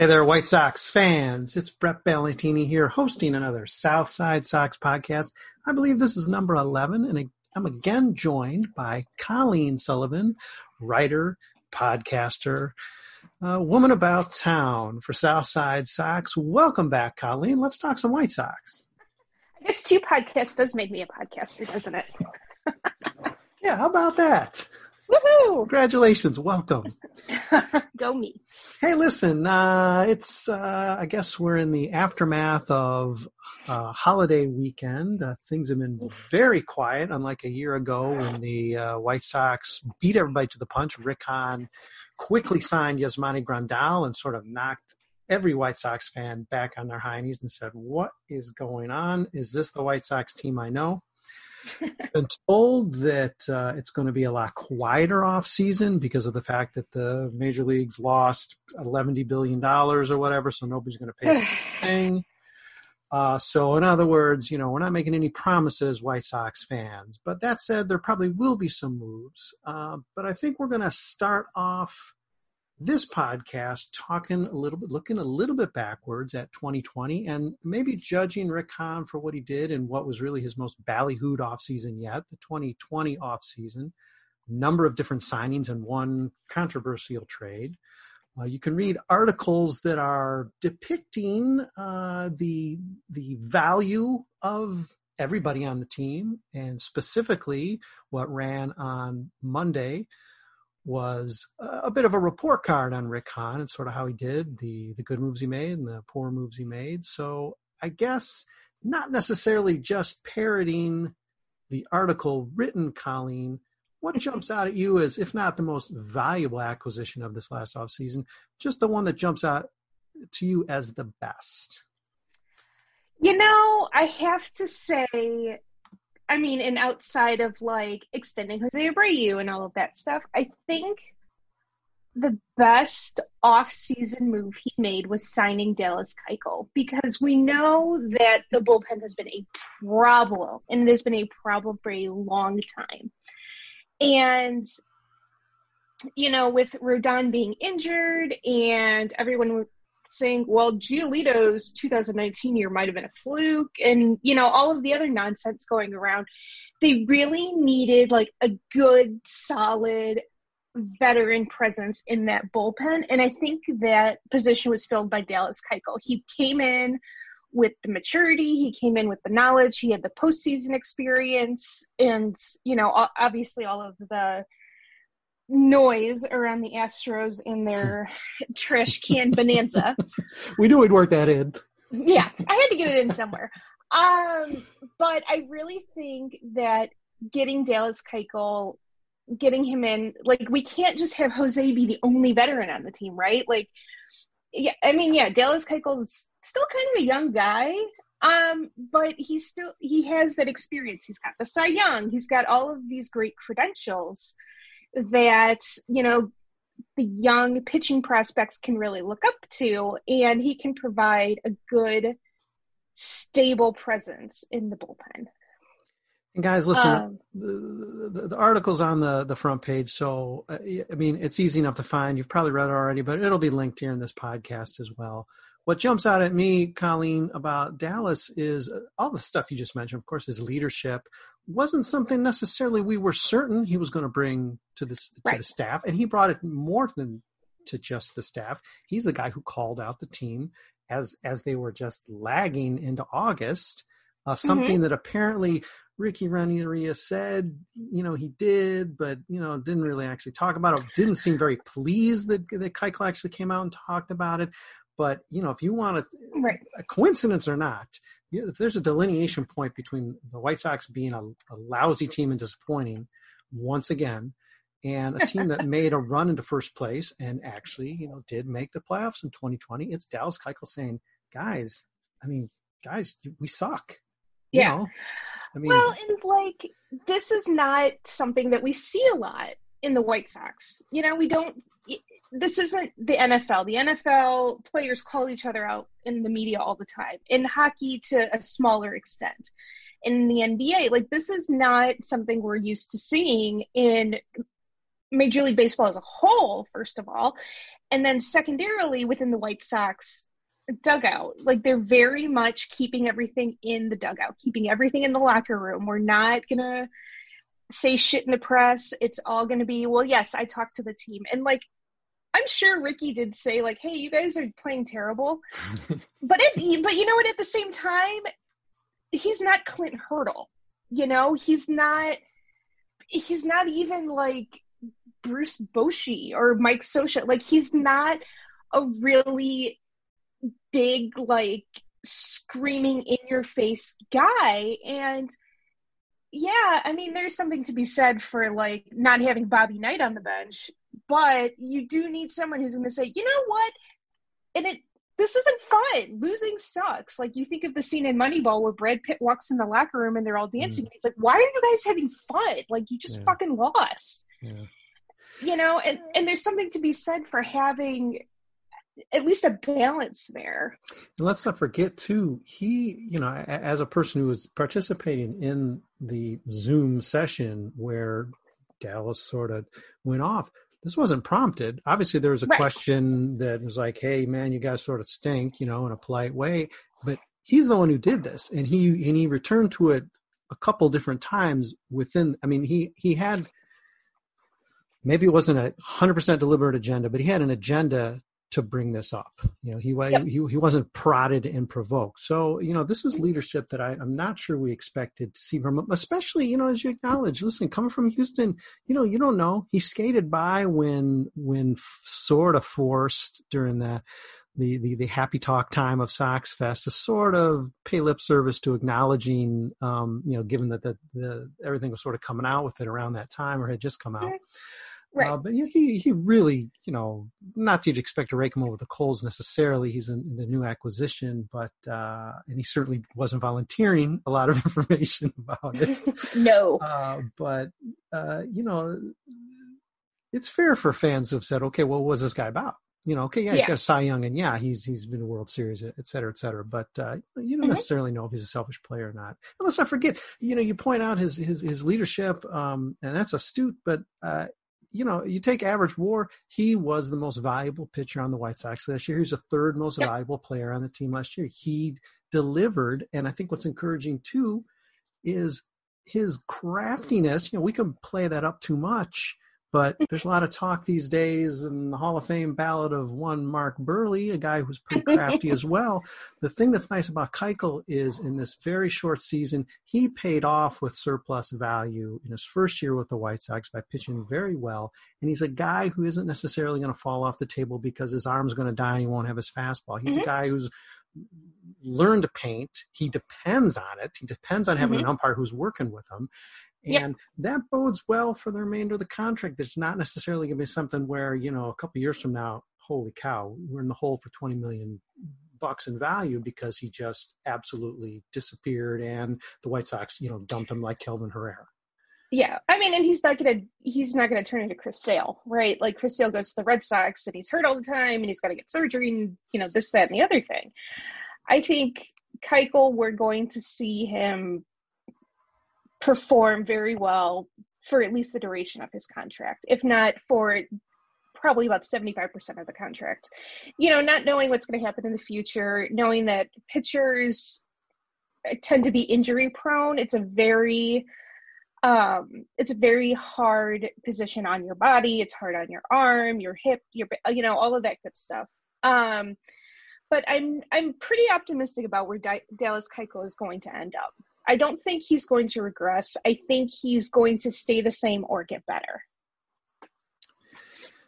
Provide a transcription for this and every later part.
Hey there, White Sox fans. It's Brett Ballantini here hosting another Southside Sox podcast. I believe this is number 11, and I'm again joined by Colleen Sullivan, writer, podcaster, uh, woman about town for Southside Sox. Welcome back, Colleen. Let's talk some White Sox. I guess two podcasts does make me a podcaster, doesn't it? yeah, how about that? Woohoo! Congratulations. Welcome. Go me. Hey, listen, uh, it's, uh, I guess we're in the aftermath of uh, holiday weekend. Uh, things have been very quiet, unlike a year ago when the uh, White Sox beat everybody to the punch. Rick Hahn quickly signed Yasmani Grandal and sort of knocked every White Sox fan back on their high knees and said, What is going on? Is this the White Sox team I know? been told that uh, it's going to be a lot quieter off season because of the fact that the major leagues lost eleven billion dollars or whatever, so nobody's going to pay anything. Uh, so, in other words, you know, we're not making any promises, White Sox fans. But that said, there probably will be some moves. Uh, but I think we're going to start off this podcast talking a little bit, looking a little bit backwards at 2020 and maybe judging Rick for what he did and what was really his most ballyhooed offseason yet, the 2020 offseason. Number of different signings and one controversial trade. Uh, you can read articles that are depicting uh, the the value of everybody on the team, and specifically what ran on Monday was a bit of a report card on Rick Hahn and sort of how he did the the good moves he made and the poor moves he made. So I guess not necessarily just parroting the article written, Colleen. What mm-hmm. jumps out at you as, if not the most valuable acquisition of this last offseason, just the one that jumps out to you as the best? You know, I have to say I mean, and outside of like extending Jose Abreu and all of that stuff, I think the best off-season move he made was signing Dallas Keuchel because we know that the bullpen has been a problem and it has been a problem for a long time. And you know, with Rodon being injured and everyone saying, well, Giolito's 2019 year might have been a fluke, and you know all of the other nonsense going around. They really needed like a good, solid veteran presence in that bullpen, and I think that position was filled by Dallas Keuchel. He came in with the maturity, he came in with the knowledge, he had the postseason experience, and you know obviously all of the noise around the Astros in their trash can bonanza. we knew we'd work that in. Yeah, I had to get it in somewhere. Um, but I really think that getting Dallas Keuchel, getting him in, like we can't just have Jose be the only veteran on the team, right? Like, yeah, I mean, yeah, Dallas Keuchel's still kind of a young guy, um, but he's still he has that experience. He's got the Cy Young. He's got all of these great credentials that, you know, the young pitching prospects can really look up to, and he can provide a good, stable presence in the bullpen. And guys, listen, um, the, the, the, article's on the, the front page. So, uh, I mean, it's easy enough to find. You've probably read it already, but it'll be linked here in this podcast as well. What jumps out at me, Colleen, about Dallas is uh, all the stuff you just mentioned. Of course, his leadership, wasn't something necessarily we were certain he was going to bring to the to right. the staff, and he brought it more than to just the staff. He's the guy who called out the team as as they were just lagging into August. Uh, something mm-hmm. that apparently Ricky Renteria said, you know, he did, but you know, didn't really actually talk about it. Didn't seem very pleased that that Keuchel actually came out and talked about it. But you know, if you want to, right. a coincidence or not, if there's a delineation point between the White Sox being a, a lousy team and disappointing once again, and a team that made a run into first place and actually, you know, did make the playoffs in 2020, it's Dallas Keuchel saying, "Guys, I mean, guys, we suck." You yeah. Know? I mean, well, and like this is not something that we see a lot in the White Sox. You know, we don't this isn't the NFL. The NFL players call each other out in the media all the time. In hockey, to a smaller extent. In the NBA, like this is not something we're used to seeing in Major League Baseball as a whole, first of all. and then secondarily within the White Sox dugout, like they're very much keeping everything in the dugout, keeping everything in the locker room. We're not gonna say shit in the press. It's all gonna be, well, yes, I talked to the team. And like I'm sure Ricky did say like, "Hey, you guys are playing terrible," but it, but you know what? At the same time, he's not Clint Hurdle. You know, he's not. He's not even like Bruce Bochy or Mike Scioscia. Like, he's not a really big like screaming in your face guy and yeah, I mean, there's something to be said for like not having Bobby Knight on the bench, but you do need someone who's going to say, you know what? And it, this isn't fun. Losing sucks. Like you think of the scene in Moneyball where Brad Pitt walks in the locker room and they're all dancing. Mm. He's like, why are you guys having fun? Like you just yeah. fucking lost. Yeah. You know, and, and there's something to be said for having at least a balance there. And let's not forget too, he, you know, as a person who was participating in the Zoom session where Dallas sort of went off, this wasn't prompted. Obviously, there was a right. question that was like, "Hey, man, you guys sort of stink," you know, in a polite way. But he's the one who did this, and he and he returned to it a couple different times within. I mean, he he had maybe it wasn't a hundred percent deliberate agenda, but he had an agenda to bring this up. You know, he yep. he he wasn't prodded and provoked. So you know, this was leadership that I, I'm not sure we expected to see from him. Especially you know, as you acknowledge, listen, coming from Houston, you know, you don't know. He skated by when when sort of forced during the. The, the, the happy talk time of Sox Fest to sort of pay lip service to acknowledging, um, you know, given that the, the everything was sort of coming out with it around that time or had just come out. Right. Uh, but he he really, you know, not that you'd expect to rake him over the coals necessarily. He's in, the new acquisition, but uh, and he certainly wasn't volunteering a lot of information about it. no. Uh, but uh, you know, it's fair for fans who have said, okay, well, what was this guy about? You know, okay, yeah, he's yeah. got a Cy Young, and yeah, he's he's been a World Series, et cetera, et cetera. But uh, you don't mm-hmm. necessarily know if he's a selfish player or not. And let's not forget, you know, you point out his his his leadership, um, and that's astute. But uh, you know, you take average war, he was the most valuable pitcher on the White Sox last year. He was the third most yep. valuable player on the team last year. He delivered. And I think what's encouraging too is his craftiness. You know, we can play that up too much but there's a lot of talk these days in the Hall of Fame ballot of one Mark Buehrle, a guy who's pretty crafty as well. The thing that's nice about Keuchel is in this very short season, he paid off with surplus value in his first year with the White Sox by pitching very well. And he's a guy who isn't necessarily going to fall off the table because his arm's going to die and he won't have his fastball. He's mm-hmm. a guy who's learned to paint. He depends on it. He depends on having mm-hmm. an umpire who's working with him. And yep. that bodes well for the remainder of the contract. It's not necessarily going to be something where, you know, a couple years from now, holy cow, we're in the hole for 20 million bucks in value because he just absolutely disappeared and the White Sox, you know, dumped him like Kelvin Herrera. Yeah, I mean, and he's not gonna he's not gonna turn into Chris Sale, right? Like Chris Sale goes to the Red Sox and he's hurt all the time and he's got to get surgery and you know this, that, and the other thing. I think Keuchel, we're going to see him perform very well for at least the duration of his contract, if not for probably about 75% of the contract. You know, not knowing what's going to happen in the future, knowing that pitchers tend to be injury prone, it's a very um it's a very hard position on your body it's hard on your arm your hip your you know all of that good stuff um but i'm i'm pretty optimistic about where Di- dallas keuchel is going to end up I don't think he's going to regress. I think he's going to stay the same or get better.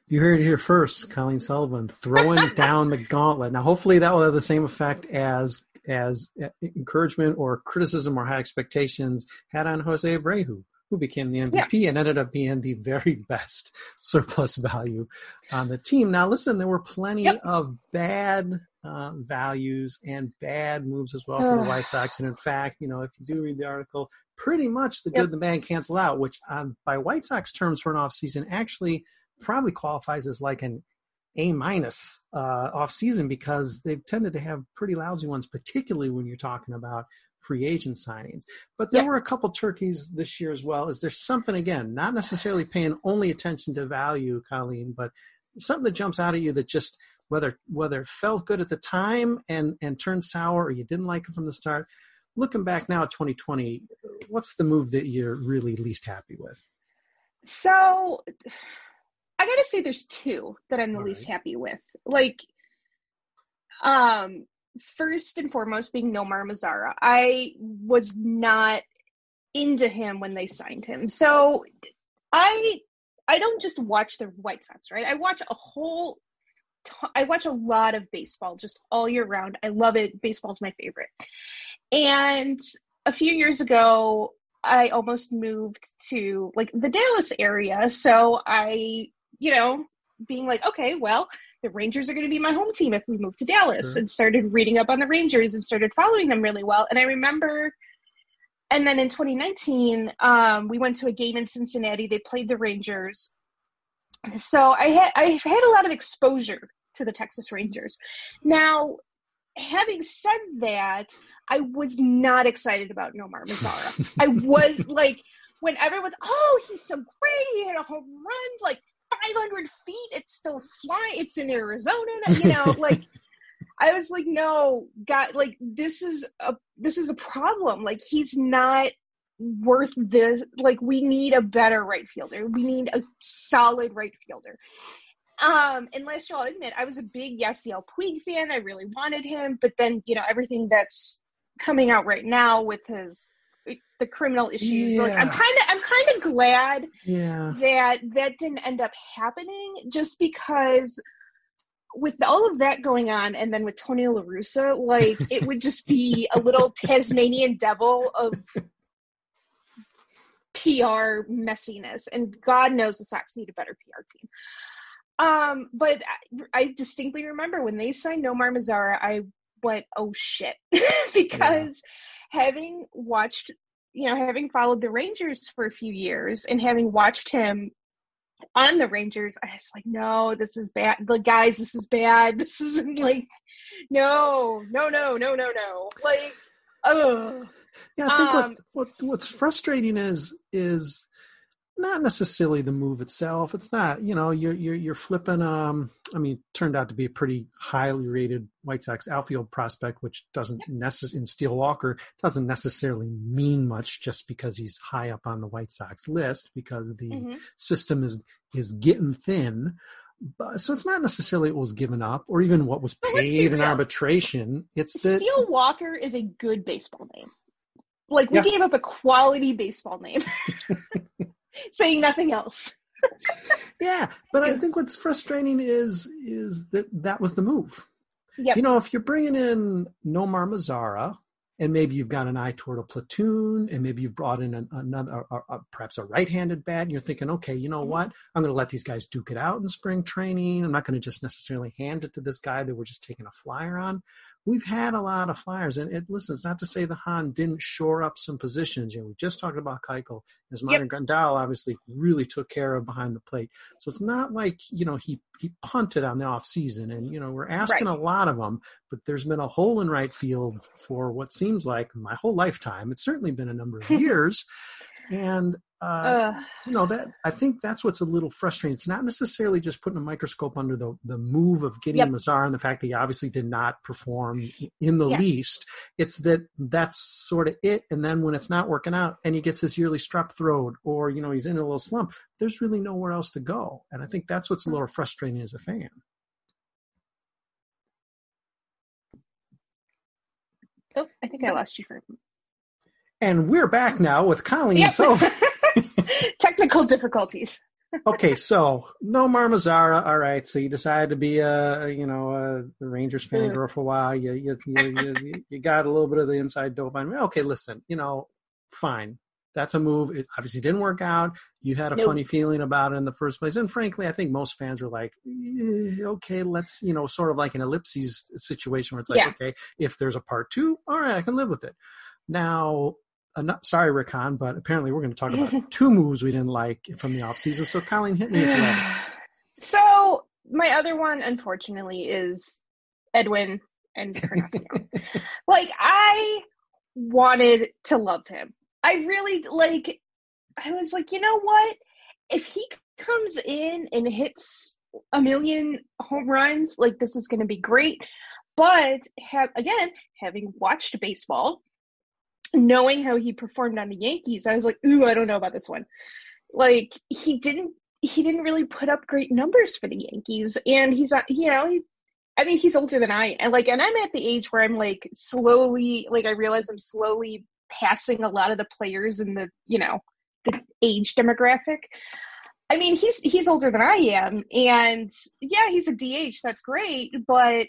You heard it here first, Colleen Sullivan throwing down the gauntlet. Now, hopefully, that will have the same effect as as encouragement or criticism or high expectations had on Jose Abreu, who became the MVP yeah. and ended up being the very best surplus value on the team. Now, listen, there were plenty yep. of bad uh, values and bad moves as well for the White Sox. And in fact, you know, if you do read the article, pretty much the good and the bad cancel out, which um, by White Sox terms for an off season actually probably qualifies as like an A minus uh, off season because they've tended to have pretty lousy ones, particularly when you're talking about free agent signings. But there were a couple turkeys this year as well. Is there something again, not necessarily paying only attention to value, Colleen, but something that jumps out at you that just whether whether it felt good at the time and and turned sour or you didn't like it from the start. Looking back now at 2020, what's the move that you're really least happy with? So I gotta say there's two that I'm the All least right. happy with. Like um first and foremost being Nomar Mazara. I was not into him when they signed him. So I I don't just watch the White Sox, right? I watch a whole t- I watch a lot of baseball just all year round. I love it. Baseball's my favorite. And a few years ago, I almost moved to like the Dallas area. So I, you know, being like, okay, well, the Rangers are going to be my home team if we move to Dallas Sure. and started reading up on the Rangers and started following them really well. And I remember, and then in 2019, um, we went to a game in Cincinnati. They played the Rangers. So I had, I had a lot of exposure to the Texas Rangers. Now, having said that, I was not excited about Nomar Mazara. I was like, when everyone's, oh, he's so great. He hit a home run, like 500 feet. It's still flying. It's in Arizona. You know, like, I was like, no, God, like this is a this is a problem. Like he's not worth this. Like we need a better right fielder. We need a solid right fielder. Um, and last year, I'll admit, I was a big Yasiel Puig fan. I really wanted him, but then you know everything that's coming out right now with his the criminal issues. Like I'm kind of I'm kind of glad Yeah. that that didn't end up happening just because with all of that going on and then with Tony La Russa, like it would just be a little Tasmanian devil of PR messiness. And God knows the Sox need a better PR team. Um, but I, I distinctly remember when they signed Nomar Mazara, I went, oh shit. because having watched you know, having followed the Rangers for a few years and having watched him on the Rangers, I was like, no, this is bad. The guys, this is bad. This isn't like, no, no, no, no, no, no. Like, ugh. Yeah, I think Um, what, what what's frustrating is is not necessarily the move itself. It's not, you know, you're you're you're flipping. Um, I mean, turned out to be a pretty highly rated White Sox outfield prospect, which doesn't necessarily in Steele Walker doesn't necessarily mean much just because he's high up on the White Sox list because the Mhm. system is is getting thin. But, so it's not necessarily what was given up or even what was But let's be paid in arbitration. It's that Steele Walker is a good baseball name. Like, we Yeah. gave up a quality baseball name, saying nothing else. Yeah, but I think what's frustrating is is that that was the move. Yep. You know, if you're bringing in Nomar Mazara, and maybe you've got an eye toward a platoon, and maybe you've brought in an, another, or, or perhaps a right-handed bat, and you're thinking, okay, you know Mhm. what? I'm going to let these guys duke it out in spring training. I'm not going to just necessarily hand it to this guy that we're just taking a flyer on. We've had a lot of flyers, and it, listen, it's not to say the Hahn didn't shore up some positions. You know, we just talked about Keuchel. Yasmani Grandal obviously really took care of behind the plate. So it's not like, you know, he, he punted on the off season and, you know, we're asking a lot of them, but there's been a hole in right field for what seems like my whole lifetime. It's certainly been a number of years. and, uh, you know, that I think that's what's a little frustrating. It's not necessarily just putting a microscope under the, the move of getting Yep. Mazar and the fact that he obviously did not perform in the Yeah. least. It's that that's sort of it. And then when it's not working out and he gets his yearly strep throat or, you know, he's in a little slump, there's really nowhere else to go. And I think that's what's a little frustrating as a fan. Oh, I think I lost you for a moment. And we're back now with Colleen. Yep. So, Technical difficulties. okay, so Nomar Mazara. All right, so you decided to be a you know a Rangers fan Mm. girl for a while. You you, you you you got a little bit of the inside dope on me. Okay, listen, you know, fine. That's a move. It obviously didn't work out. You had a Nope. funny feeling about it in the first place, and frankly, I think most fans were like, eh, "Okay, let's," you know, sort of like an ellipses situation where it's like, Yeah. "Okay, if there's a part two, all right, I can live with it." Now, uh, not, sorry, Rick Hahn, but apparently we're going to talk about two moves we didn't like from the offseason. So, Colleen, hit me if you have so my other one, unfortunately, is Edwin and like I wanted to love him. I really like. I was like, you know what? If he comes in and hits a million home runs. Like this is going to be great. But have again, having watched baseball, knowing how he performed on the Yankees, I was like, ooh, I don't know about this one. Like he didn't he didn't really put up great numbers for the Yankees, and he's not, you know, he, I mean, he's older than I and like, and I'm at the age where I'm like slowly, like I realize I'm slowly passing a lot of the players in the, you know, the age demographic. I mean, he's he's older than I am, and yeah, he's a DH. That's great, but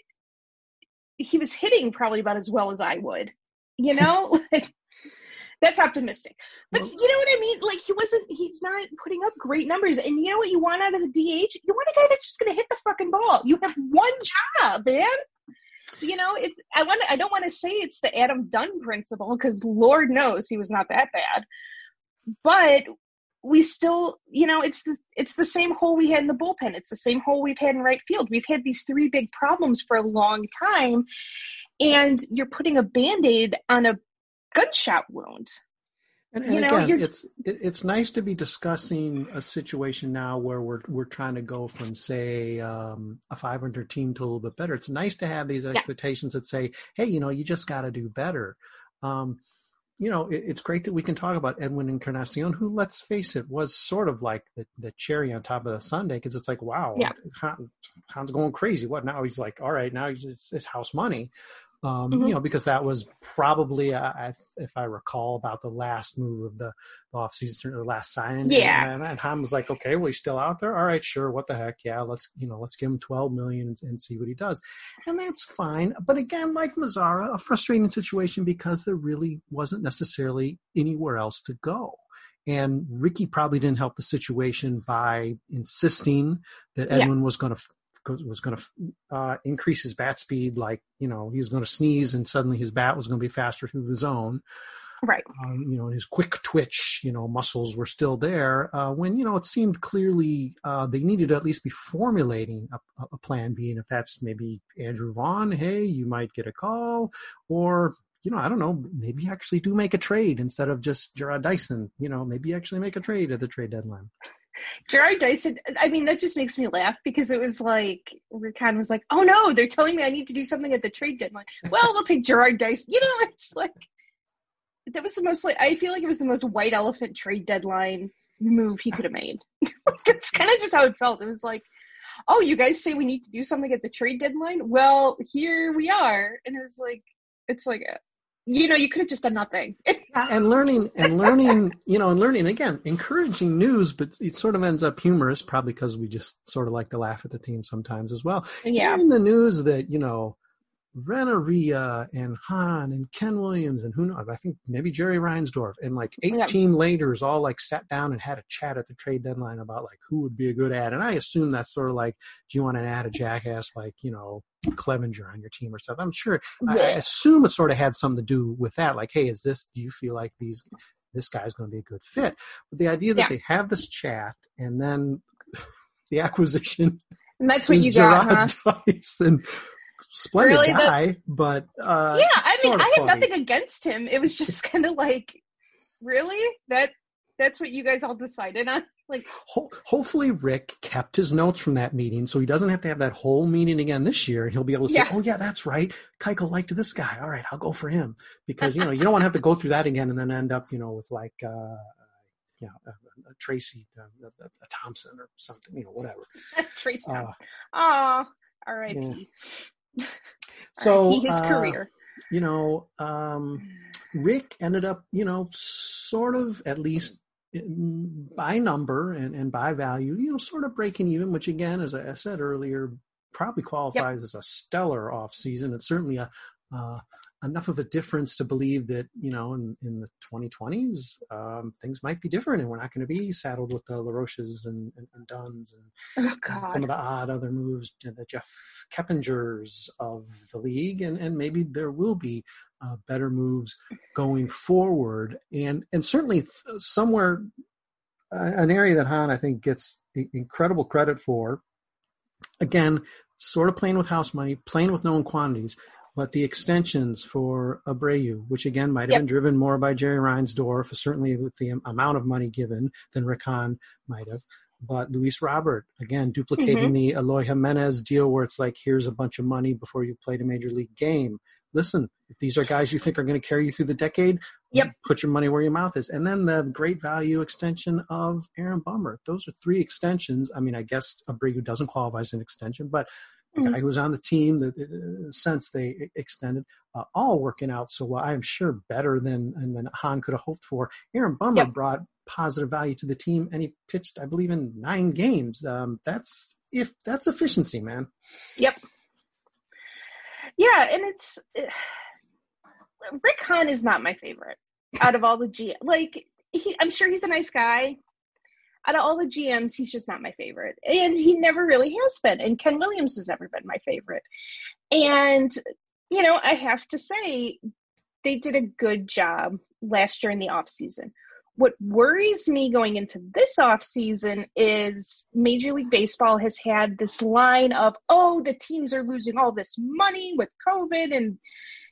he was hitting probably about as well as I would. You know, like that's optimistic. But well, you know what I mean? Like he wasn't he's not putting up great numbers. And you know what you want out of the DH? You want a guy that's just gonna hit the fucking ball. You have one job, man. You know, it's I want I don't want to say it's the Adam Dunn principle because Lord knows he was not that bad. But we still, you know, it's the it's the same hole we had in the bullpen. It's the same hole we've had in right field. We've had these three big problems for a long time, and you're putting a band-aid on a gunshot wound. And, and you know, again, it's it, it's nice to be discussing a situation now where we're we're trying to go from say um, a 500 team to a little bit better. It's nice to have these expectations yeah. that say, hey, you know, you just got to do better. Um, you know, it, it's great that we can talk about Edwin Encarnacion, who, let's face it, was sort of like the, the cherry on top of the sundae because it's like, wow, yeah. Hahn's going crazy. What now? He's like, all right, now it's, it's house money um, mm-hmm. you know, because that was probably, uh, if I recall, about the last move of the, the offseason or last signing. Yeah. And, and Ham was like, okay, well, he's still out there. All right, sure. What the heck? Yeah, let's, you know, let's give him 12 million and, and see what he does. And that's fine. But again, like Mazara, a frustrating situation because there really wasn't necessarily anywhere else to go. And Ricky probably didn't help the situation by insisting that Edwin yeah. was going to was going to uh, increase his bat speed, like you know he was going to sneeze and suddenly his bat was going to be faster through the zone. Right. Um, you know, his quick twitch, you know, muscles were still there. Uh, when you know it seemed clearly uh, they needed to at least be formulating a, a plan B, and if that's maybe Andrew Vaughn, hey, you might get a call, or you know, I don't know, maybe actually do make a trade instead of just Jarrod Dyson. You know, maybe actually make a trade at the trade deadline. Jarrod Dyson, I mean, that just makes me laugh because it was like, Rick Hahn was like, oh no, they're telling me I need to do something at the trade deadline. Well, we'll take Jarrod Dyson. You know, it's like, that was the most, like, I feel like it was the most white elephant trade deadline move he could have made. it's kind of just how it felt. It was like, oh, you guys say we need to do something at the trade deadline? Well, here we are. And it was like, it's like, you know, you could have just done nothing. and learning and learning, you know, and learning again, encouraging news, but it sort of ends up humorous, probably because we just sort of like to laugh at the team sometimes as well. Yeah. In the news that, you know, Renteria and Hahn and Ken Williams and who knows, I think maybe Jerry Reinsdorf and like 18 yeah. leaders all like sat down and had a chat at the trade deadline about like who would be a good ad. And I assume that's sort of like, do you want to add a jackass like, you know, Clevinger on your team or stuff? I'm sure, yeah. I assume it sort of had something to do with that. Like, hey, is this, do you feel like these, this guy's going to be a good fit? But the idea that yeah. they have this chat and then the acquisition. And that's what you got, huh? splendid really, guy, the, but uh, yeah, I mean, I had nothing against him. It was just kind of like, really that that's what you guys all decided on. Like, Ho- hopefully, Rick kept his notes from that meeting, so he doesn't have to have that whole meeting again this year. And he'll be able to say, yeah. "Oh yeah, that's right. Keuchel liked this guy. All right, I'll go for him." Because you know you don't want to have to go through that again and then end up you know with like. Uh, you know, a, a Tracy, uh, a, a, Thompson, or something, you know, whatever. Tracy uh, Oh, R.I.P. so his uh, career. You know, um, Rick ended up, you know, sort of at least by number and, and by value, you know, sort of breaking even, which again, as I said earlier, probably qualifies yep. as a stellar off season. It's certainly a uh, enough of a difference to believe that you know in, in the 2020s um, things might be different and we're not going to be saddled with the LaRoches and, and, and Dunns and, oh, and, some of the odd other moves the Jeff Keppingers of the league and, and maybe there will be uh, better moves going forward. And and certainly th- somewhere uh, an area that Hahn I think gets incredible credit for again sort of playing with house money playing with known quantities but the extensions for Abreu, which again might have yep. been driven more by Jerry Reinsdorf, certainly with the amount of money given than Rick Hahn might have. but Luis Robert again duplicating mm-hmm. the Eloy Jimenez deal, where it's like here's a bunch of money before you played a major league game. Listen, if these are guys you think are going to carry you through the decade, yep. put your money where your mouth is. And then the great value extension of Aaron Bummer. Those are three extensions. I mean, I guess Abreu doesn't qualify as an extension, but mm-hmm. guy who was on the team, the, the sense they extended, uh, all working out so well. I'm sure better than and than Hahn could have hoped for. Aaron Bummer yep. brought positive value to the team, and he pitched, I believe, in nine games. Um, that's if that's efficiency, man. Yep. Yeah, and it's uh, Rick Hahn is not my favorite out of all the G. Like he, I'm sure he's a nice guy out of all the GMs, he's just not my favorite. And he never really has been. And Ken Williams has never been my favorite. And, you know, I have to say, they did a good job last year in the off season. What worries me going into this off season is Major League Baseball has had this line of, oh, the teams are losing all this money with COVID and,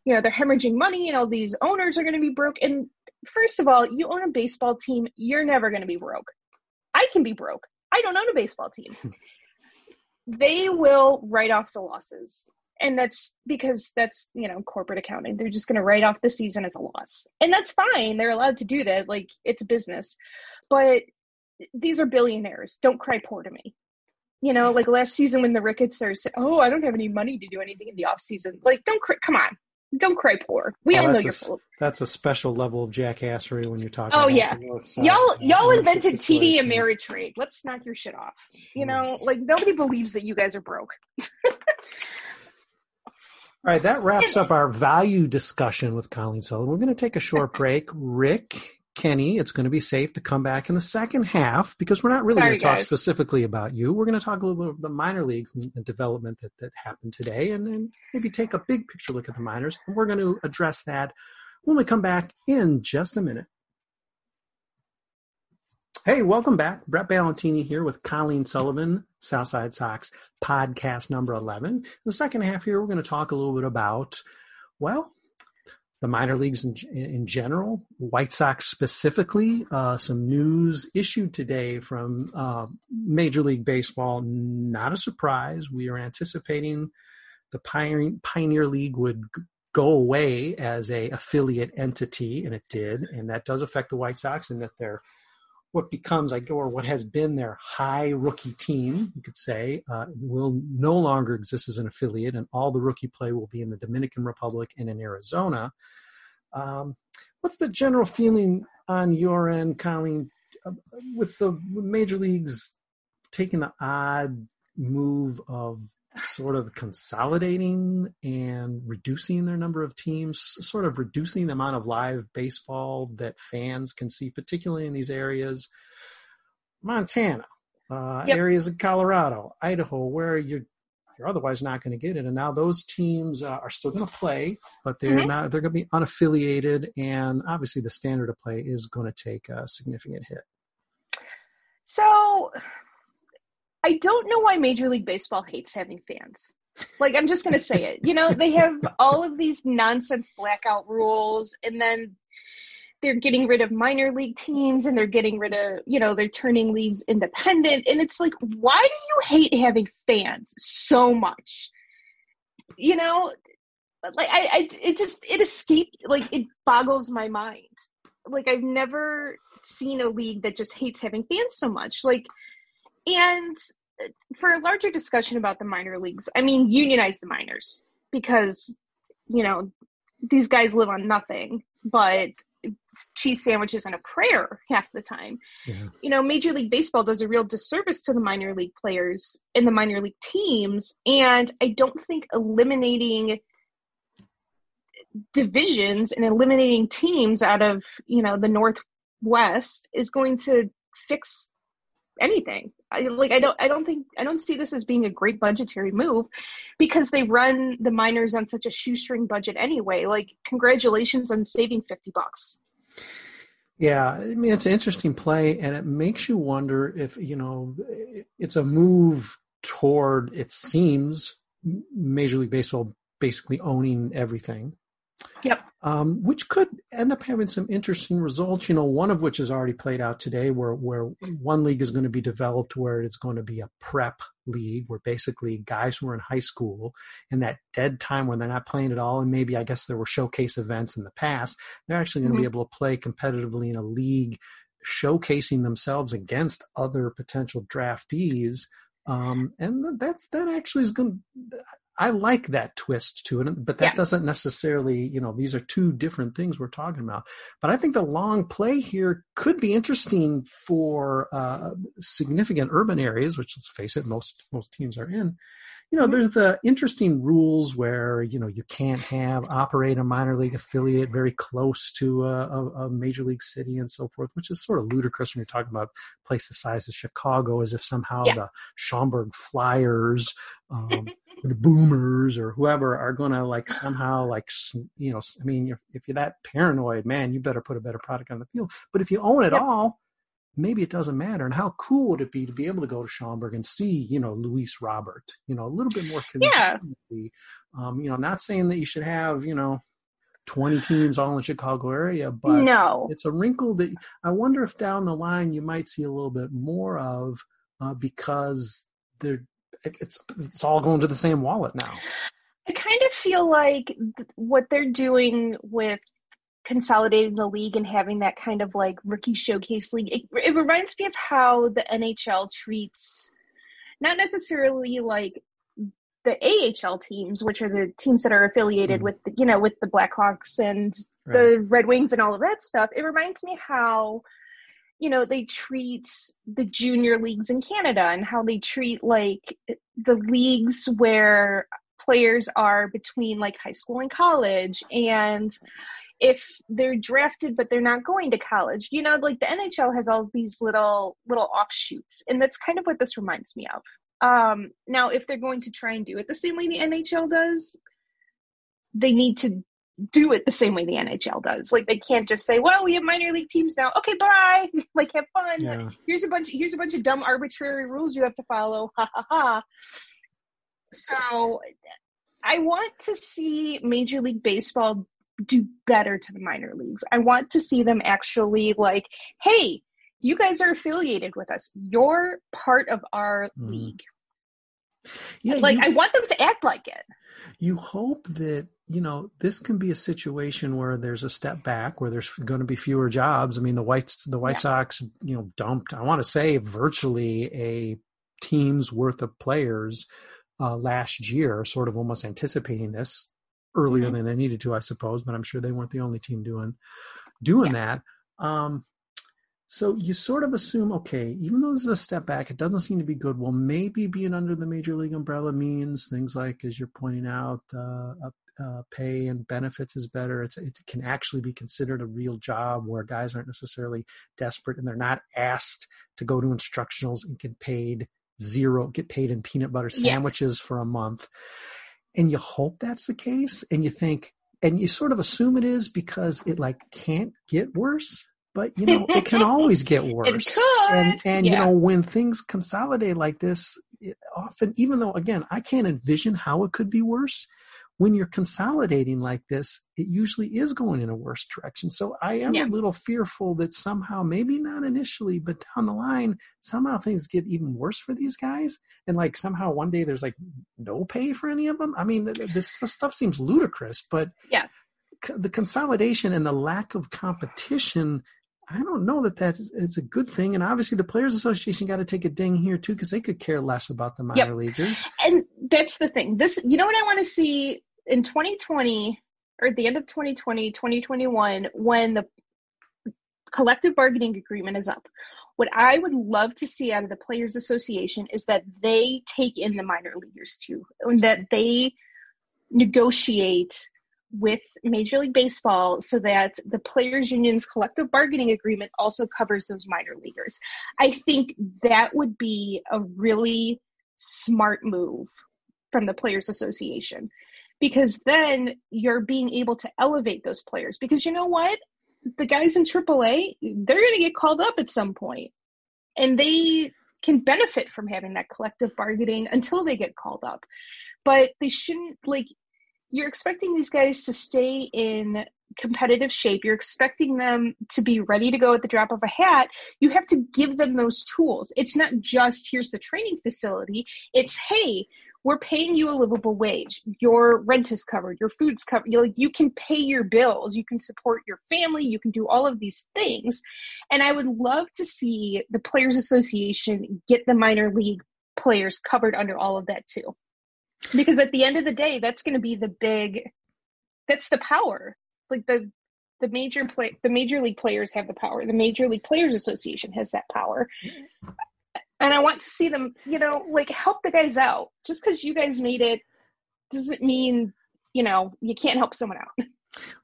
you know, they're hemorrhaging money and all these owners are going to be broke. And first of all, you own a baseball team, you're never going to be broke. I can be broke. I don't own a baseball team. they will write off the losses. And that's because that's, you know, corporate accounting. They're just going to write off the season as a loss. And that's fine. They're allowed to do that. Like, it's a business. But these are billionaires. Don't cry poor to me. You know, like last season when the Ricketts are, "Oh, I don't have any money to do anything in the off season." Like, don't cry. Come on, don't cry poor. We oh, all know you're full. That's a special level of jackassery when you're talking. Oh yeah, y'all y'all invented TD Ameritrade. Let's knock your shit off. You know, like nobody believes that you guys are broke. all right, that wraps up our value discussion with Colleen Sullivan. We're going to take a short break. Rick Kenny, it's going to be safe to come back in the second half because we're not really Sorry, going to talk specifically about you. We're going to talk a little bit of the minor leagues and, and development that, that happened today and then maybe take a big picture look at the minors. And we're going to address that when we come back in just a minute. Hey, welcome back. Brett Ballantini here with Colleen Sullivan, Southside Sox podcast number 11. In the second half here, we're going to talk a little bit about, well, the minor leagues in, in general, White Sox specifically. Uh, some news issued today from uh, Major League Baseball. Not a surprise. We are anticipating the Pioneer, Pioneer League would go away as a affiliate entity, and it did, and that does affect the White Sox in that they're what becomes, I go, or what has been their high rookie team, you could say, uh, will no longer exist as an affiliate, and all the rookie play will be in the Dominican Republic and in Arizona. Um, what's the general feeling on your end, Colleen, uh, with the major leagues taking the odd move of sort of consolidating and reducing their number of teams, sort of reducing the amount of live baseball that fans can see, particularly in these areas. Montana, uh, yep. areas of Colorado, Idaho, where you're you're otherwise not going to get it. And now those teams uh, are still going to play, but they're mm-hmm. not. They're going to be unaffiliated, and obviously the standard of play is going to take a significant hit. So I don't know why Major League Baseball hates having fans. Like, I'm just going to say it. You know, they have all of these nonsense blackout rules, and then they're getting rid of minor league teams and they're getting rid of, you know, they're turning leagues independent. And it's like, why do you hate having fans so much? You know, like, I, I, it just, it escaped, like, it boggles my mind. Like, I've never seen a league that just hates having fans so much. Like, and uh, for a larger discussion about the minor leagues, I mean, unionize the minors because, you know, these guys live on nothing, but cheese sandwiches and a prayer half the time. Yeah. You know, Major League Baseball does a real disservice to the minor league players and the minor league teams. And I don't think eliminating divisions and eliminating teams out of, you know, the Northwest is going to fix anything. I, like I don't I don't think I don't see this as being a great budgetary move because they run the minors on such a shoestring budget anyway. Like congratulations on saving 50 bucks. Yeah, I mean it's an interesting play and it makes you wonder if, you know, it's a move toward it seems Major League Baseball basically owning everything. Yep. Um, which could end up having some interesting results. You know, one of which has already played out today, where where one league is going to be developed where it's going to be a prep league, where basically guys who are in high school in that dead time when they're not playing at all, and maybe I guess there were showcase events in the past, they're actually going to mm-hmm. be able to play competitively in a league, showcasing themselves against other potential draftees. Um, and that's that actually is going. I like that twist to it, but that yeah. doesn't necessarily, you know, these are two different things we're talking about. But I think the long play here could be interesting for uh, significant urban areas, which let's face it, most most teams are in. You know, mm-hmm. there's the interesting rules where you know you can't have operate a minor league affiliate very close to a, a, a major league city and so forth, which is sort of ludicrous when you're talking about a place the size of Chicago, as if somehow yeah. the Schaumburg Flyers. Um, the boomers or whoever are going to like somehow like you know i mean if, if you're that paranoid man you better put a better product on the field but if you own it yep. all maybe it doesn't matter and how cool would it be to be able to go to schaumburg and see you know luis robert you know a little bit more yeah. um you know not saying that you should have you know 20 teams all in Chicago area, but no. it's a wrinkle that I wonder if down the line you might see a little bit more of uh, because they're it's it's all going to the same wallet now. I kind of feel like what they're doing with consolidating the league and having that kind of like rookie showcase league. It, it reminds me of how the NHL treats not necessarily like the AHL teams, which are the teams that are affiliated mm with the, you know with the Blackhawks and right. the Red Wings and all of that stuff. It reminds me how you know they treat the junior leagues in Canada and how they treat like the leagues where players are between like high school and college. And if they're drafted but they're not going to college you know like the nhl has all these little little offshoots. And that's kind of what this reminds me of. Um now if they're going to try and do it the same way the nhl does they need to do it the same way the NHL does. Like they can't just say, "Well, we have minor league teams now. Okay, bye. like have fun. Yeah. Here's a bunch. Here's a bunch of dumb arbitrary rules you have to follow. Ha ha ha." So, I want to see Major League Baseball do better to the minor leagues. I want to see them actually like, "Hey, you guys are affiliated with us. You're part of our mm. league." Yeah, like you, I want them to act like it. You hope that you know, this can be a situation where there's a step back, where there's going to be fewer jobs. I mean, the White the White yeah. Sox, you know, dumped. I want to say virtually a team's worth of players uh, last year, sort of almost anticipating this earlier mm-hmm. than they needed to, I suppose. But I'm sure they weren't the only team doing doing yeah. that. Um, so you sort of assume, okay, even though this is a step back, it doesn't seem to be good. Well, maybe being under the major league umbrella means things like, as you're pointing out, uh, uh, pay and benefits is better. It's, it can actually be considered a real job where guys aren't necessarily desperate and they're not asked to go to instructionals and get paid zero, get paid in peanut butter sandwiches yeah. for a month. And you hope that's the case. And you think, and you sort of assume it is because it like can't get worse but you know it can always get worse and and yeah. you know when things consolidate like this often even though again i can't envision how it could be worse when you're consolidating like this, it usually is going in a worse direction. So I am yeah. a little fearful that somehow, maybe not initially, but down the line, somehow things get even worse for these guys. And like somehow one day there's like no pay for any of them. I mean, this stuff seems ludicrous, but yeah, the consolidation and the lack of competition I don't know that that is a good thing. And obviously, the Players Association got to take a ding here too, because they could care less about the minor yep. leaguers. And that's the thing. This, you know, what I want to see in 2020 or at the end of 2020, 2021, when the collective bargaining agreement is up. What I would love to see out of the Players Association is that they take in the minor leaguers too, and that they negotiate with Major League Baseball so that the players union's collective bargaining agreement also covers those minor leaguers. I think that would be a really smart move from the players association because then you're being able to elevate those players because you know what the guys in AAA they're going to get called up at some point and they can benefit from having that collective bargaining until they get called up but they shouldn't like you're expecting these guys to stay in competitive shape. You're expecting them to be ready to go at the drop of a hat. You have to give them those tools. It's not just here's the training facility. It's hey, we're paying you a livable wage. Your rent is covered. Your food's covered. You like you can pay your bills. You can support your family. You can do all of these things. And I would love to see the Players Association get the minor league players covered under all of that too. Because at the end of the day, that's going to be the big. That's the power. Like the the major play the major league players have the power. The Major League Players Association has that power and I want to see them, you know, like help the guys out. Just because you guys made it doesn't mean, you know, you can't help someone out.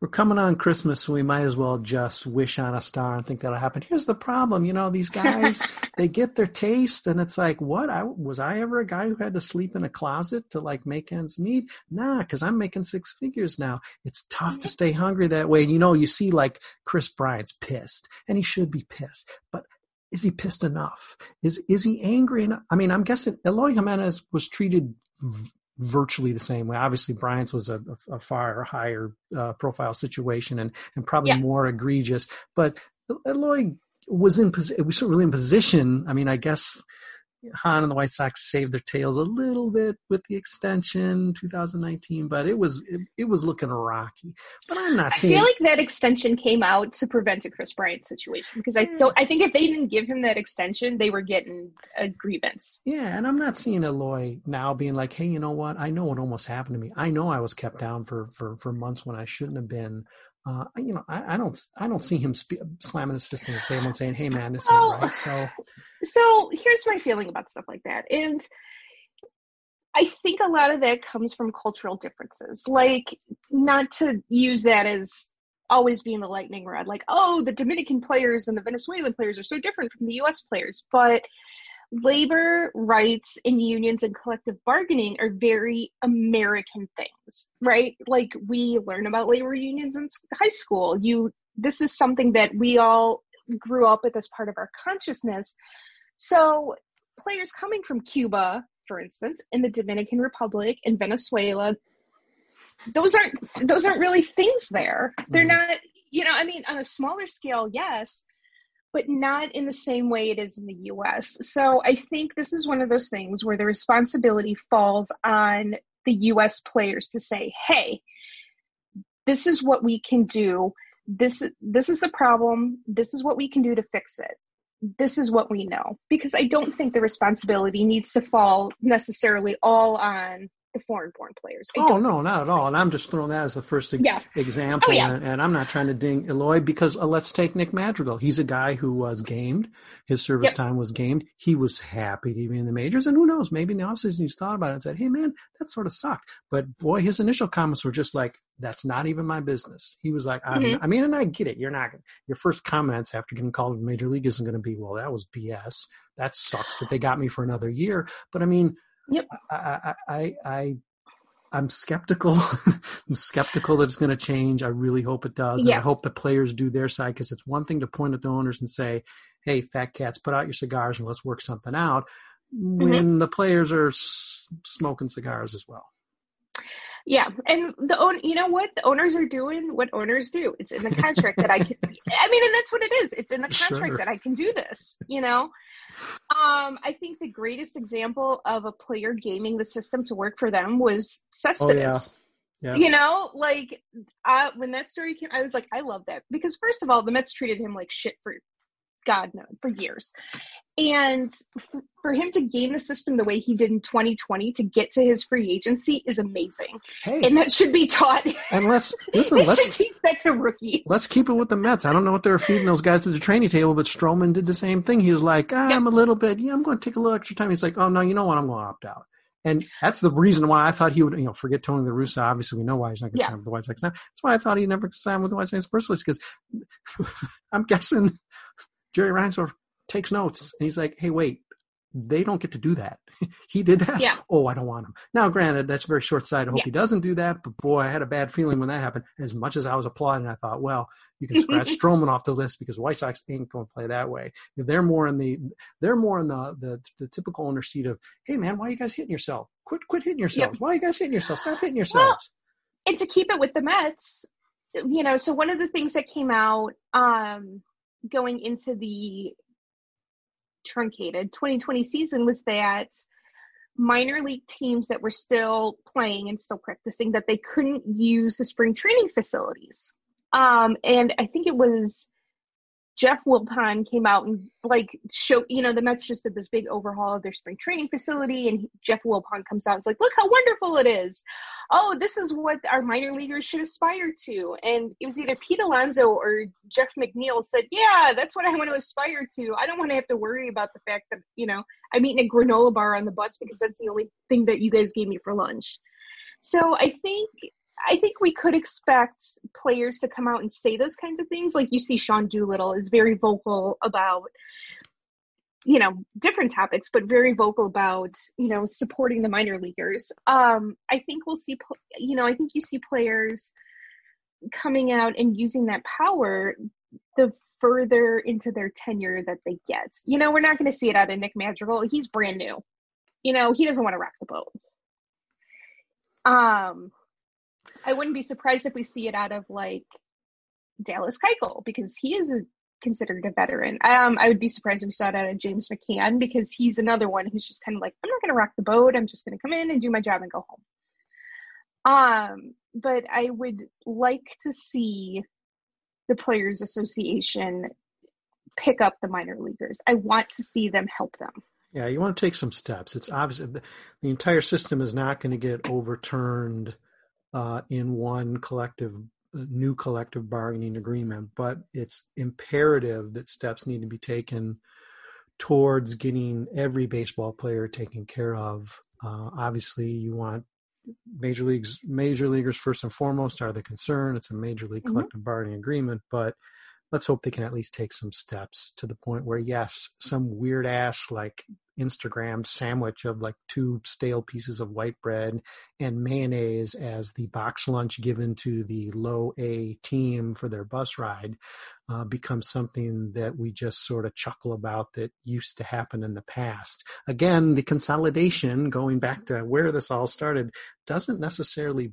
We're coming on Christmas, so we might as well just wish on a star and think that'll happen. Here's the problem, you know, these guys they get their taste, and it's like, what? I was I ever a guy who had to sleep in a closet to like make ends meet? Nah, because I'm making six figures now. It's tough to stay hungry that way. And you know, you see like Kris Bryant's pissed, and he should be pissed, but is he pissed enough? Is is he angry enough? I mean, I'm guessing Eloy Jimenez was treated v- virtually the same way. Obviously, Bryant's was a, a far higher uh, profile situation and and probably yeah. more egregious. But Eloy was in position. Was really in position. I mean, I guess Hahn and the White Sox saved their tails a little bit with the extension 2019, but it was it, it was looking rocky. But I'm not. Seeing I feel like that extension came out to prevent a Kris Bryant situation because I don't. I think if they didn't give him that extension, they were getting a grievance. Yeah, and I'm not seeing Eloy now being like, "Hey, you know what? I know what almost happened to me. I know I was kept down for for for months when I shouldn't have been." Uh, you know, I, I, don't, I don't see him sp- slamming his fist on the table and saying, "Hey, man, this oh, right." So, so here's my feeling about stuff like that, and I think a lot of that comes from cultural differences. Like, not to use that as always being the lightning rod, like, oh, the Dominican players and the Venezuelan players are so different from the U.S. players, but labor rights and unions and collective bargaining are very American things, right? Like we learn about labor unions in high school. You, this is something that we all grew up with as part of our consciousness. So players coming from Cuba, for instance, in the Dominican Republic and Venezuela, those aren't those aren't really things there. They're mm-hmm. not, you know, I mean, on a smaller scale, yes, but not in the same way it is in the US. So I think this is one of those things where the responsibility falls on the US players to say, hey, this is what we can do. This, this is the problem. This is what we can do to fix it. This is what we know. Because I don't think the responsibility needs to fall necessarily all on the foreign born players. I oh no, not at all. And I'm just throwing that as the first e- yeah. example. Oh, yeah. and, and, I'm not trying to ding Eloy because uh, let's take Nick Madrigal. He's a guy who was gamed. His service yep. time was gamed. He was happy to be in the majors, and who knows? Maybe in the offseason he's thought about it and said, "Hey man, that sort of sucked." But boy, his initial comments were just like, "That's not even my business." He was like, mm-hmm. "I mean, and I get it. You're not your first comments after getting called to the major league isn't going to be, well, that was BS. That sucks that they got me for another year." But I mean. Yep. I, I, I, I'm skeptical. I'm skeptical that it's going to change. I really hope it does. Yeah. And I hope the players do their side because it's one thing to point at the owners and say, "Hey, fat cats, put out your cigars and let's work something out." Mm-hmm. When mm-hmm. the players are s- smoking cigars as well. Yeah, and the own, you know what the owners are doing? What owners do? It's in the contract that I can. I mean, and that's what it is. It's in the contract sure. that I can do this. You know, um, I think the greatest example of a player gaming the system to work for them was Cespedes. Oh, yeah. Yeah. You know, like uh, when that story came, I was like, I love that because first of all, the Mets treated him like shit for God knows for years, and for him to game the system the way he did in 2020 to get to his free agency is amazing. Hey, and that should be taught. And let's listen. let's teach that to rookies. Let's keep it with the Mets. I don't know what they were feeding those guys at the training table, but Stroman did the same thing. He was like, ah, yep. "I'm a little bit. Yeah, I'm going to take a little extra time." He's like, "Oh no, you know what? I'm going to opt out." And that's the reason why I thought he would, you know, forget Tony La Russa. Obviously, we know why he's not going to yeah. sign with the White Sox now. That's why I thought he never signed with the White Sox first place because I'm guessing Jerry Reinsdorf takes notes and he's like, hey, wait, they don't get to do that. he did that. Yeah. Oh, I don't want him. Now, granted, that's very short sighted. I hope yeah. he doesn't do that. But boy, I had a bad feeling when that happened. As much as I was applauding, I thought, well, you can scratch Stroman off the list because White Sox ain't going to play that way. They're more in the they're more in the the, the typical owner seat of, hey man, why are you guys hitting yourself? Quit quit hitting yourselves. Yep. Why are you guys hitting yourselves? Stop hitting yourselves. and to keep it with the Mets, you know, so one of the things that came out um, going into the truncated 2020 season was that minor league teams that were still playing and still practicing that they couldn't use the spring training facilities. Um, and I think it was Jeff Wilpon came out and like show you know the Mets just did this big overhaul of their spring training facility and Jeff Wilpon comes out and it's like look how wonderful it is. Oh, this is what our minor leaguers should aspire to. And it was either Pete Alonso or Jeff McNeil said, "Yeah, that's what I want to aspire to. I don't want to have to worry about the fact that, you know, I'm eating a granola bar on the bus because that's the only thing that you guys gave me for lunch." So I think I think we could expect players to come out and say those kinds of things. Like you see, Sean Doolittle is very vocal about, you know, different topics, but very vocal about, you know, supporting the minor leaguers. Um, I think we'll see, you know, I think you see players coming out and using that power the further into their tenure that they get. You know, we're not going to see it out of Nick Madrigal. He's brand new. You know, he doesn't want to rock the boat. Um, I wouldn't be surprised if we see it out of like Dallas Keuchel because he is a, considered a veteran. Um, I would be surprised if we saw it out of James McCann because he's another one who's just kind of like, I'm not going to rock the boat. I'm just going to come in and do my job and go home. Um, but I would like to see the Players Association pick up the minor leaguers. I want to see them help them. Yeah, you want to take some steps. It's obvious the entire system is not going to get overturned uh, in one collective uh, new collective bargaining agreement, but it's imperative that steps need to be taken towards getting every baseball player taken care of. Uh, obviously, you want major leagues, major leaguers first and foremost are the concern. It's a major league mm-hmm. collective mm-hmm. bargaining agreement, but let's hope they can at least take some steps to the point where yes, some weird ass like Instagram sandwich of like two stale pieces of white bread and mayonnaise as the box lunch given to the low A team for their bus ride uh, becomes something that we just sort of chuckle about that used to happen in the past. Again, the consolidation, going back to where this all started, doesn't necessarily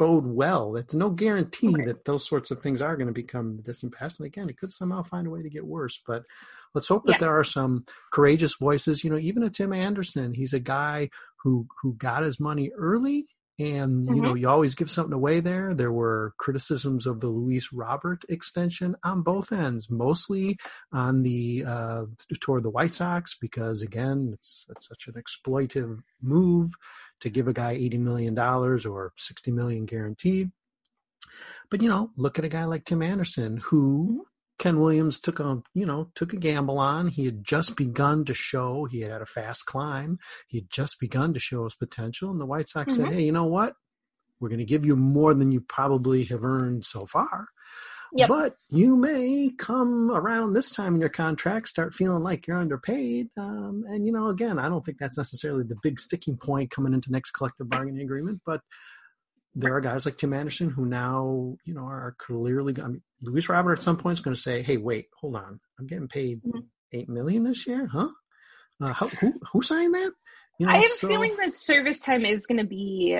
bode well. It's no guarantee that those sorts of things are going to become the distant past. And again, it could somehow find a way to get worse. But let's hope that yeah. there are some courageous voices. You know, even a Tim Anderson, he's a guy who who got his money early. And mm-hmm. you know, mm-hmm. you always give something away there. There were criticisms of the Luis Robert extension on both ends, mostly on the uh, toward the White Sox because again, it's, it's such an exploitive move to give a guy $80 million or 60 million guaranteed. But, you know, look at a guy like Tim Anderson who mm-hmm. Ken Williams took a, you know, took a gamble on. He had just begun to show, he had had a fast climb. He had just begun to show his potential. And the White Sox mm-hmm. said, hey, you know what? We're going to give you more than you probably have earned so far. Yep. But you may come around this time in your contract, start feeling like you're underpaid. Um, and, you know, again, I don't think that's necessarily the big sticking point coming into next collective bargaining agreement, but there are guys like Tim Anderson who now, you know, are clearly, I mean, Luis Robert at some point is going to say, hey, wait, hold on. I'm getting paid mm-hmm. 8 million this year, huh? Uh, how, who, who signed that? You know, I have so, a feeling that service time is going to be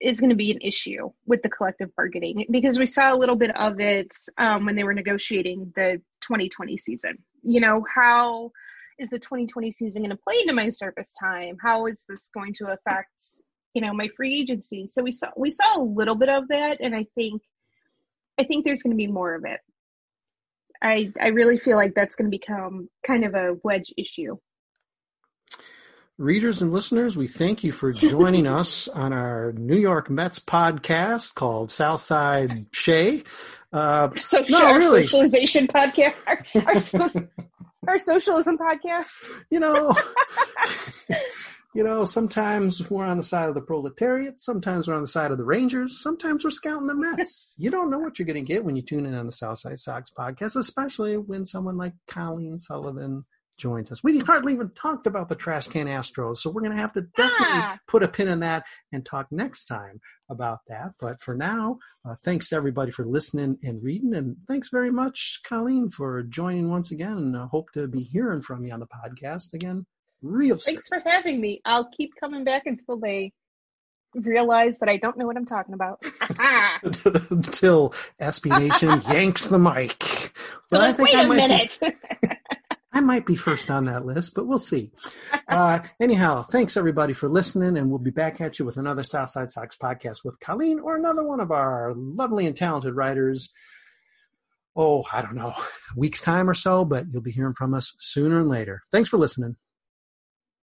is going to be an issue with the collective bargaining because we saw a little bit of it um, when they were negotiating the 2020 season. You know, how is the 2020 season going to play into my service time? How is this going to affect, you know, my free agency? So we saw we saw a little bit of that, and I think I think there's going to be more of it. I I really feel like that's going to become kind of a wedge issue readers and listeners, we thank you for joining us on our New York Mets podcast called Southside Shea. Uh, so, no, our really. socialization podcast, our, our, our socialism podcast. You know, you know, sometimes we're on the side of the proletariat, sometimes we're on the side of the Rangers, sometimes we're scouting the Mets. you don't know what you're going to get when you tune in on the Southside Sox podcast, especially when someone like Colleen Sullivan joins us. We hardly even talked about the trash can Astros, so we're going to have to definitely ah. put a pin in that and talk next time about that. But for now, uh, thanks to everybody for listening and reading, and thanks very much, Colleen, for joining once again. And I hope to be hearing from you on the podcast again real soon. Thanks for having me. I'll keep coming back until they realize that I don't know what I'm talking about. Until SB Nation yanks the mic. But like, wait a minute. Be, I might be first on that list, but we'll see. Uh, anyhow, thanks everybody for listening, and we'll be back at you with another Southside Sox podcast with Colleen or another one of our lovely and talented writers. Oh, I don't know, week's time or so, but you'll be hearing from us sooner and later. Thanks for listening.